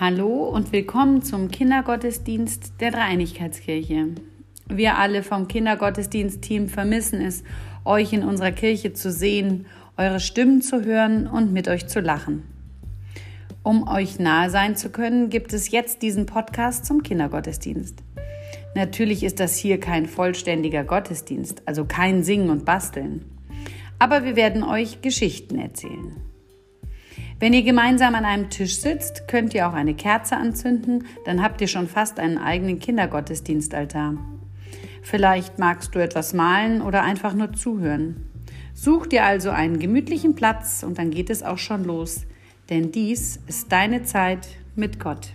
Hallo und willkommen zum Kindergottesdienst der Dreieinigkeitskirche. Wir alle vom Kindergottesdienst-Team vermissen es, euch in unserer Kirche zu sehen, eure Stimmen zu hören und mit euch zu lachen. Um euch nahe sein zu können, gibt es jetzt diesen Podcast zum Kindergottesdienst. Natürlich ist das hier kein vollständiger Gottesdienst, also kein Singen und Basteln. Aber wir werden euch Geschichten erzählen. Wenn ihr gemeinsam an einem Tisch sitzt, könnt ihr auch eine Kerze anzünden, dann habt ihr schon fast einen eigenen Kindergottesdienstaltar. Vielleicht magst du etwas malen oder einfach nur zuhören. Such dir also einen gemütlichen Platz und dann geht es auch schon los, denn dies ist deine Zeit mit Gott.